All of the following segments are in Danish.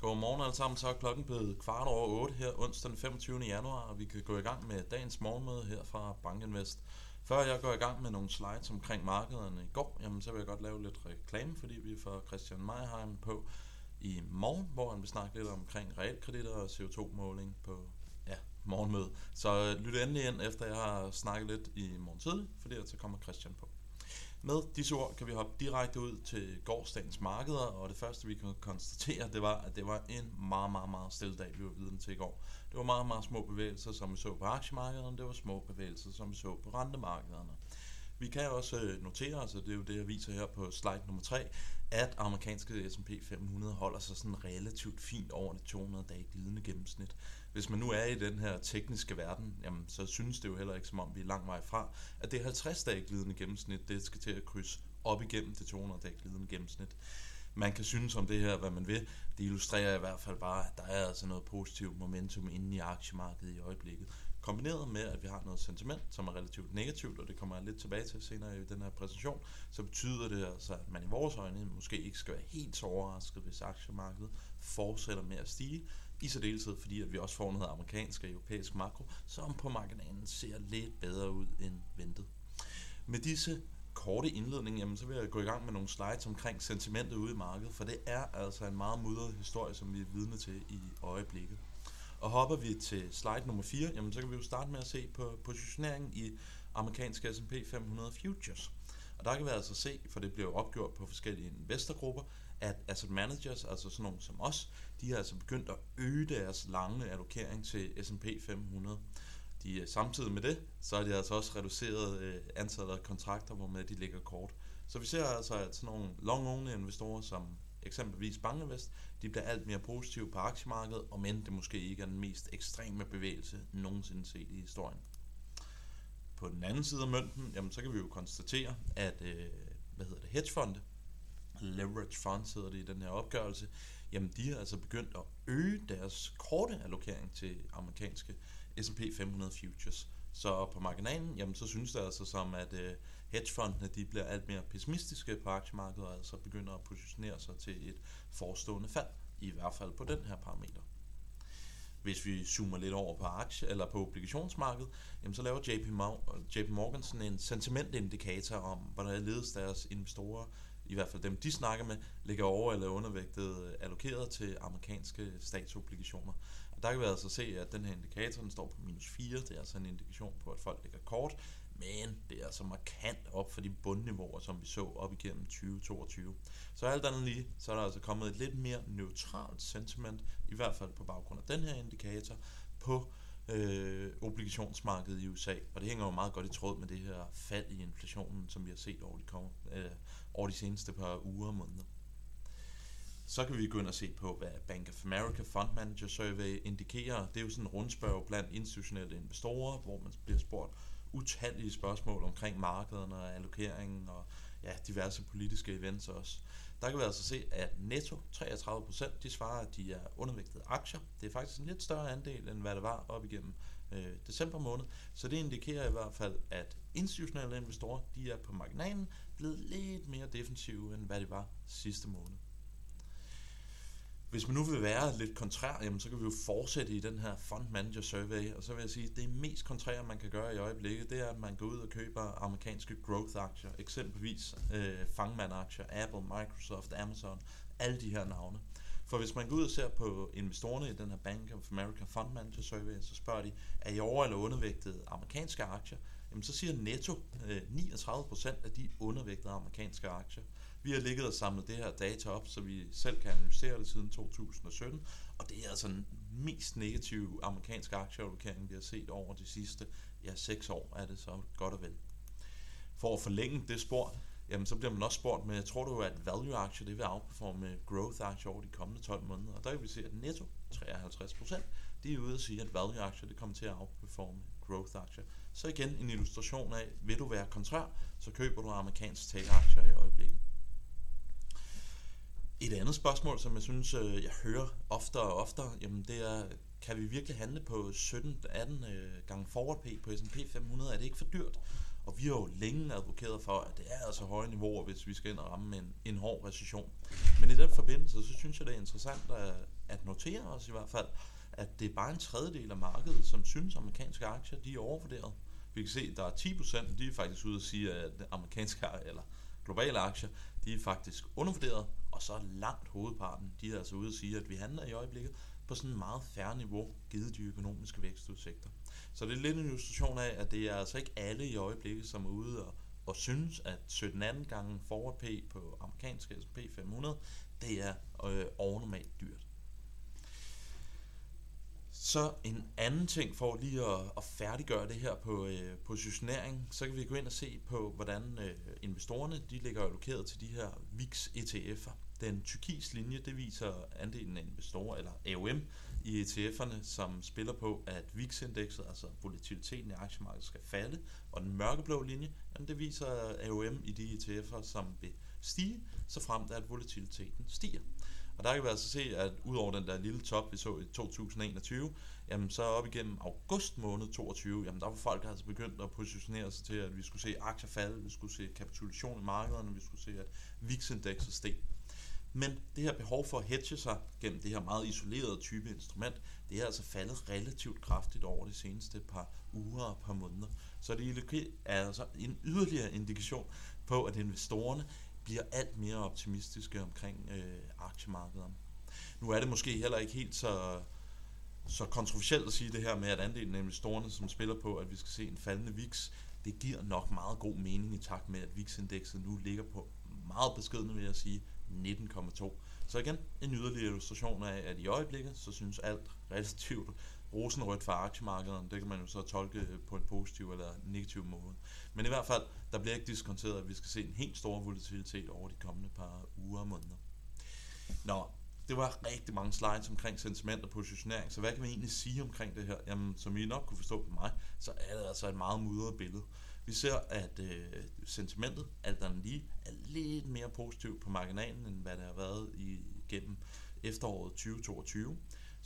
Godmorgen alle sammen, så er klokken blevet kvart over 8 her onsdag den 25. januar, og vi kan gå i gang med dagens morgenmøde her fra Bankinvest. Før jeg går i gang med nogle slides omkring markederne i går, jamen, så vil jeg godt lave lidt reklame, fordi vi får Christian Meierheim på i morgen, hvor han vil snakke lidt omkring realkreditter og CO2-måling på ja, morgenmøde. Så øh, lyt endelig ind, efter jeg har snakket lidt i morgen tidlig, fordi så kommer Christian på. Med disse ord kan vi hoppe direkte ud til gårdsdagens markeder, og det første vi kan konstatere, det var, at det var en meget, meget, meget stille dag, vi var vidne til i går. Det var meget, meget små bevægelser, som vi så på aktiemarkederne, det var små bevægelser, som vi så på rentemarkederne. Vi kan også øh, notere, og det er jo det, jeg viser her på slide nummer 3, at amerikanske S&P 500 holder sig sådan relativt fint over det 200 dage glidende gennemsnit. Hvis man nu er i den her tekniske verden, jamen, så synes det jo heller ikke, som om vi er lang vej fra, at det 50 dage glidende gennemsnit, det skal til at krydse op igennem det 200 dage glidende gennemsnit. Man kan synes om det her, hvad man vil. Det illustrerer i hvert fald bare, at der er altså noget positivt momentum inde i aktiemarkedet i øjeblikket. Kombineret med, at vi har noget sentiment, som er relativt negativt, og det kommer jeg lidt tilbage til senere i den her præsentation, så betyder det altså, at man i vores øjne måske ikke skal være helt så overrasket, hvis aktiemarkedet fortsætter med at stige, i særdeleshed fordi, at vi også får noget amerikansk og europæisk makro, som på marginalen ser lidt bedre ud end ventet. Med disse korte indledning, jamen, så vil jeg gå i gang med nogle slides omkring sentimentet ude i markedet, for det er altså en meget mudret historie, som vi er vidne til i øjeblikket. Og hopper vi til slide nummer 4, jamen, så kan vi jo starte med at se på positioneringen i amerikanske S&P 500 Futures. Og der kan vi altså se, for det bliver opgjort på forskellige investorgrupper, at asset managers, altså sådan nogle som os, de har altså begyndt at øge deres lange allokering til S&P 500. De, øh, samtidig med det, så har de altså også reduceret øh, antallet af kontrakter, hvor med de ligger kort. Så vi ser altså, at sådan nogle long-only investorer, som eksempelvis Bankinvest, de bliver alt mere positive på aktiemarkedet, og men det måske ikke er den mest ekstreme bevægelse nogensinde set i historien. På den anden side af mønten, jamen, så kan vi jo konstatere, at øh, hvad hedder det, hedgefonde, leverage funds hedder det i den her opgørelse, jamen de har altså begyndt at øge deres korte allokering til amerikanske S&P 500 futures. Så på marginalen, jamen så synes det altså som, at uh, hedgefondene de bliver alt mere pessimistiske på aktiemarkedet, og altså begynder at positionere sig til et forestående fald, i hvert fald på den her parameter. Hvis vi zoomer lidt over på aktie eller på obligationsmarkedet, jamen så laver JP, JP Morgan sådan en sentimentindikator om, hvordan ledes deres investorer i hvert fald dem de snakker med, ligger over- eller undervægtet øh, allokeret til amerikanske statsobligationer. Og der kan vi altså se, at den her indikator den står på minus 4. Det er altså en indikation på, at folk ligger kort, men det er altså markant op for de bundniveauer, som vi så op igennem 2022. Så alt andet lige, så er der altså kommet et lidt mere neutralt sentiment, i hvert fald på baggrund af den her indikator, på øh, obligationsmarkedet i USA. Og det hænger jo meget godt i tråd med det her fald i inflationen, som vi har set over de, kommer, øh, over de seneste par uger og måneder. Så kan vi gå ind og se på, hvad Bank of America Fund Manager Survey indikerer. Det er jo sådan en rundspørg blandt institutionelle investorer, hvor man bliver spurgt utallige spørgsmål omkring markederne og allokeringen og ja, diverse politiske events også. Der kan vi altså se, at netto 33% de svarer, at de er undervægtede aktier. Det er faktisk en lidt større andel, end hvad det var op igennem øh, december måned. Så det indikerer i hvert fald, at institutionelle investorer de er på marginalen blevet lidt mere defensive, end hvad det var sidste måned. Hvis man nu vil være lidt kontrær, jamen, så kan vi jo fortsætte i den her Fund Manager Survey, og så vil jeg sige, at det mest kontrære, man kan gøre i øjeblikket, det er, at man går ud og køber amerikanske growth-aktier, eksempelvis øh, Fangman-aktier, Apple, Microsoft, Amazon, alle de her navne. For hvis man går ud og ser på investorerne i den her Bank of America Fund Manager Survey, så spørger de, er I over- eller undervægtede amerikanske aktier? Jamen så siger Netto øh, 39% af de undervægtede amerikanske aktier. Vi har ligget og samlet det her data op, så vi selv kan analysere det siden 2017, og det er altså den mest negative amerikanske aktieallokering, vi har set over de sidste ja, seks år, er det så godt og vel. For at forlænge det spor, jamen så bliver man også spurgt med, tror du, at value-aktier det vil outperforme growth-aktier over de kommende 12 måneder? Og der kan vi se, at netto 53%, de er ude at sige, at value-aktier det kommer til at outperforme growth-aktier. Så igen en illustration af, vil du være kontrær, så køber du amerikansk tech-aktier i øjeblikket. Et andet spørgsmål, som jeg synes, øh, jeg hører oftere og oftere, jamen det er, kan vi virkelig handle på 17-18 øh, gange forward P på S&P 500? Er det ikke for dyrt? Og vi har jo længe advokeret for, at det er altså høje niveauer, hvis vi skal ind og ramme en, en hård recession. Men i den forbindelse, så synes jeg, det er interessant at, at notere os i hvert fald, at det er bare en tredjedel af markedet, som synes, at amerikanske aktier de er overvurderet. Vi kan se, at der er 10%, de er faktisk ude og sige, at amerikanske eller globale aktier, de er faktisk undervurderet, og så langt hovedparten, de er altså ude og sige, at vi handler i øjeblikket på sådan et meget færre niveau, givet de økonomiske vækstudsigter. Så det er lidt en illustration af, at det er altså ikke alle i øjeblikket, som er ude og, og synes, at 17 anden gange forward P på amerikanske S&P 500, det er øh, overnormalt dyrt. Så en anden ting for lige at, at færdiggøre det her på øh, positionering, så kan vi gå ind og se på, hvordan øh, investorerne de ligger allokeret til de her VIX ETF'er. Den tyrkis linje, det viser andelen af investorer, eller AOM, i ETF'erne, som spiller på, at VIX-indekset, altså volatiliteten i aktiemarkedet, skal falde, og den mørkeblå linje, jamen det viser AOM i de ETF'er, som vil stige, så frem at volatiliteten stiger. Og der kan vi altså se, at udover den der lille top, vi så i 2021, jamen så op igennem august måned 22, jamen der var folk altså begyndt at positionere sig til, at vi skulle se aktier falde, vi skulle se kapitulation i markederne, vi skulle se, at VIX-indekset steg. Men det her behov for at hedge sig gennem det her meget isolerede type instrument, det er altså faldet relativt kraftigt over de seneste par uger og par måneder. Så det er altså en yderligere indikation på, at investorerne bliver alt mere optimistiske omkring øh, aktiemarkederne. Nu er det måske heller ikke helt så, så kontroversielt at sige det her med, at andelen af investorerne, som spiller på, at vi skal se en faldende VIX, det giver nok meget god mening i takt med, at VIX-indekset nu ligger på meget beskedende, vil jeg sige, 19,2. Så igen, en yderligere illustration af, at i øjeblikket, så synes alt relativt rosenrødt for aktiemarkederne. Det kan man jo så tolke på en positiv eller negativ måde. Men i hvert fald, der bliver ikke diskonteret, at vi skal se en helt stor volatilitet over de kommende par uger og måneder. Nå, det var rigtig mange slides omkring sentiment og positionering, så hvad kan vi egentlig sige omkring det her? Jamen, som I nok kunne forstå på mig, så er det altså et meget mudret billede. Vi ser, at øh, sentimentet, alt andet lige, er lidt mere positivt på marginalen, end hvad det har været igennem efteråret 2022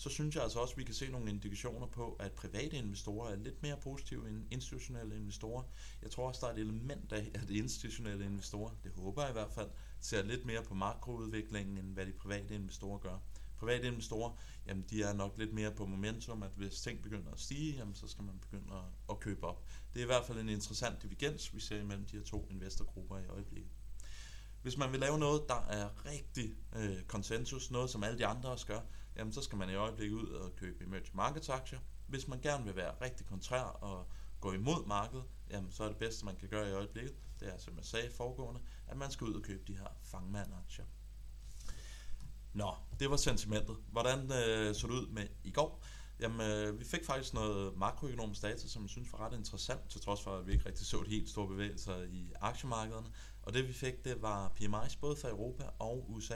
så synes jeg altså også, at vi kan se nogle indikationer på, at private investorer er lidt mere positive end institutionelle investorer. Jeg tror også, der er et element af, at institutionelle investorer, det håber jeg i hvert fald, ser lidt mere på makroudviklingen, end hvad de private investorer gør. Private investorer, jamen de er nok lidt mere på momentum, at hvis ting begynder at stige, jamen så skal man begynde at, at købe op. Det er i hvert fald en interessant divergens, vi ser imellem de her to investorgrupper i øjeblikket. Hvis man vil lave noget, der er rigtig øh, konsensus, noget som alle de andre også gør, jamen så skal man i øjeblikket ud og købe emerging markets aktier. Hvis man gerne vil være rigtig kontrær og gå imod markedet, jamen så er det bedste, man kan gøre i øjeblikket, det er, som jeg sagde foregående, at man skal ud og købe de her fangmand-aktier. Nå, det var sentimentet. Hvordan øh, så det ud med i går? Jamen, øh, vi fik faktisk noget makroøkonomisk data, som jeg synes var ret interessant, til trods for, at vi ikke rigtig så de helt store bevægelser i aktiemarkederne. Og det vi fik, det var PMI's både for Europa og USA.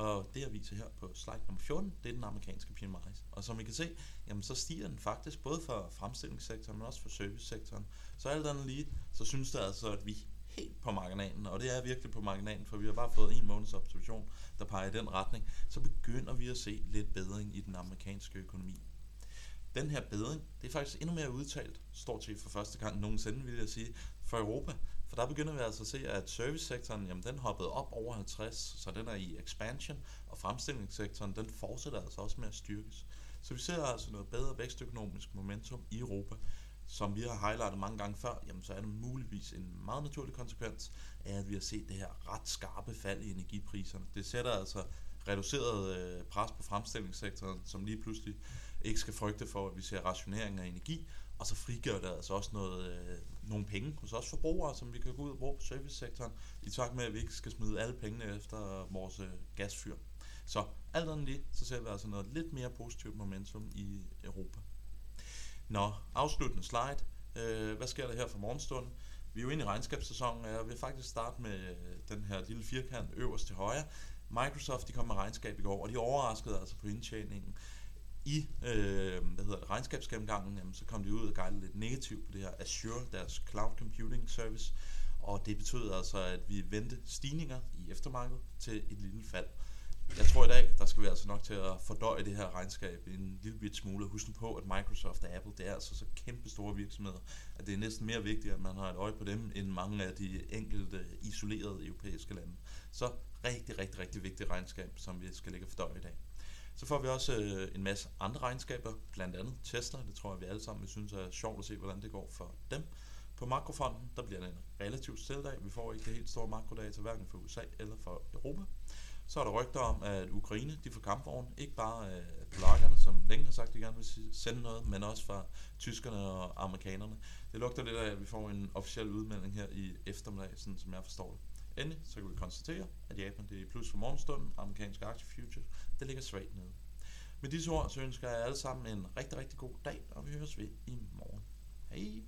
Og det jeg viser her på slide nummer 14, det er den amerikanske PMI. Og som I kan se, jamen så stiger den faktisk både for fremstillingssektoren, men også for servicesektoren. Så alt andet lige, så synes det altså, at vi helt på marginalen, og det er virkelig på marginalen, for vi har bare fået en måneds observation, der peger i den retning, så begynder vi at se lidt bedring i den amerikanske økonomi. Den her bedring, det er faktisk endnu mere udtalt, står til for første gang nogensinde, vil jeg sige, for Europa. For der begynder vi altså at se, at servicesektoren, jamen den hoppede op over 50, så den er i expansion, og fremstillingssektoren, den fortsætter altså også med at styrkes. Så vi ser altså noget bedre vækstøkonomisk momentum i Europa, som vi har highlightet mange gange før, jamen så er det muligvis en meget naturlig konsekvens af, at vi har set det her ret skarpe fald i energipriserne. Det sætter altså reduceret øh, pres på fremstillingssektoren, som lige pludselig ikke skal frygte for, at vi ser rationering af energi, og så frigør det altså også noget, øh, nogle penge hos os forbrugere, som vi kan gå ud og bruge på servicesektoren, i takt med, at vi ikke skal smide alle pengene efter vores øh, gasfyr. Så alt andet lige, så ser vi altså noget lidt mere positivt momentum i Europa. Nå, afsluttende slide. Øh, hvad sker der her for morgenstunden? Vi er jo inde i regnskabssæsonen, og jeg vil faktisk starte med øh, den her lille firkant øverst til højre. Microsoft de kom med regnskab i går, og de overraskede altså på indtjeningen i øh, hvad hedder det, regnskabsgennemgangen, jamen, så kom de ud og guidede lidt negativt på det her Azure, deres cloud computing service, og det betød altså, at vi vendte stigninger i eftermarkedet til et lille fald. jeg tror i dag, der skal vi altså nok til at fordøje det her regnskab en lille bit smule. Husk nu på, at Microsoft og Apple, det er altså så kæmpe store virksomheder, at det er næsten mere vigtigt, at man har et øje på dem, end mange af de enkelte isolerede europæiske lande. Så rigtig, rigtig, rigtig vigtigt regnskab, som vi skal lægge fordøje i dag. Så får vi også øh, en masse andre regnskaber, blandt andet Tesla. Det tror jeg, vi alle sammen synes er sjovt at se, hvordan det går for dem. På makrofonden, der bliver det en relativt stille dag. Vi får ikke det helt store makrodata, hverken for USA eller for Europa. Så er der rygter om, at Ukraine de får kampvogne. Ikke bare øh, polakkerne, som længe har sagt, at de gerne vil sende noget, men også fra tyskerne og amerikanerne. Det lugter lidt af, at vi får en officiel udmelding her i eftermiddag, sådan som jeg forstår det. Endelig så kan vi konstatere, at Japan det er plus for morgenstunden, amerikanske aktie futures, det ligger svagt nede. Med disse ord, så ønsker jeg alle sammen en rigtig, rigtig god dag, og vi høres ved i morgen. Hej!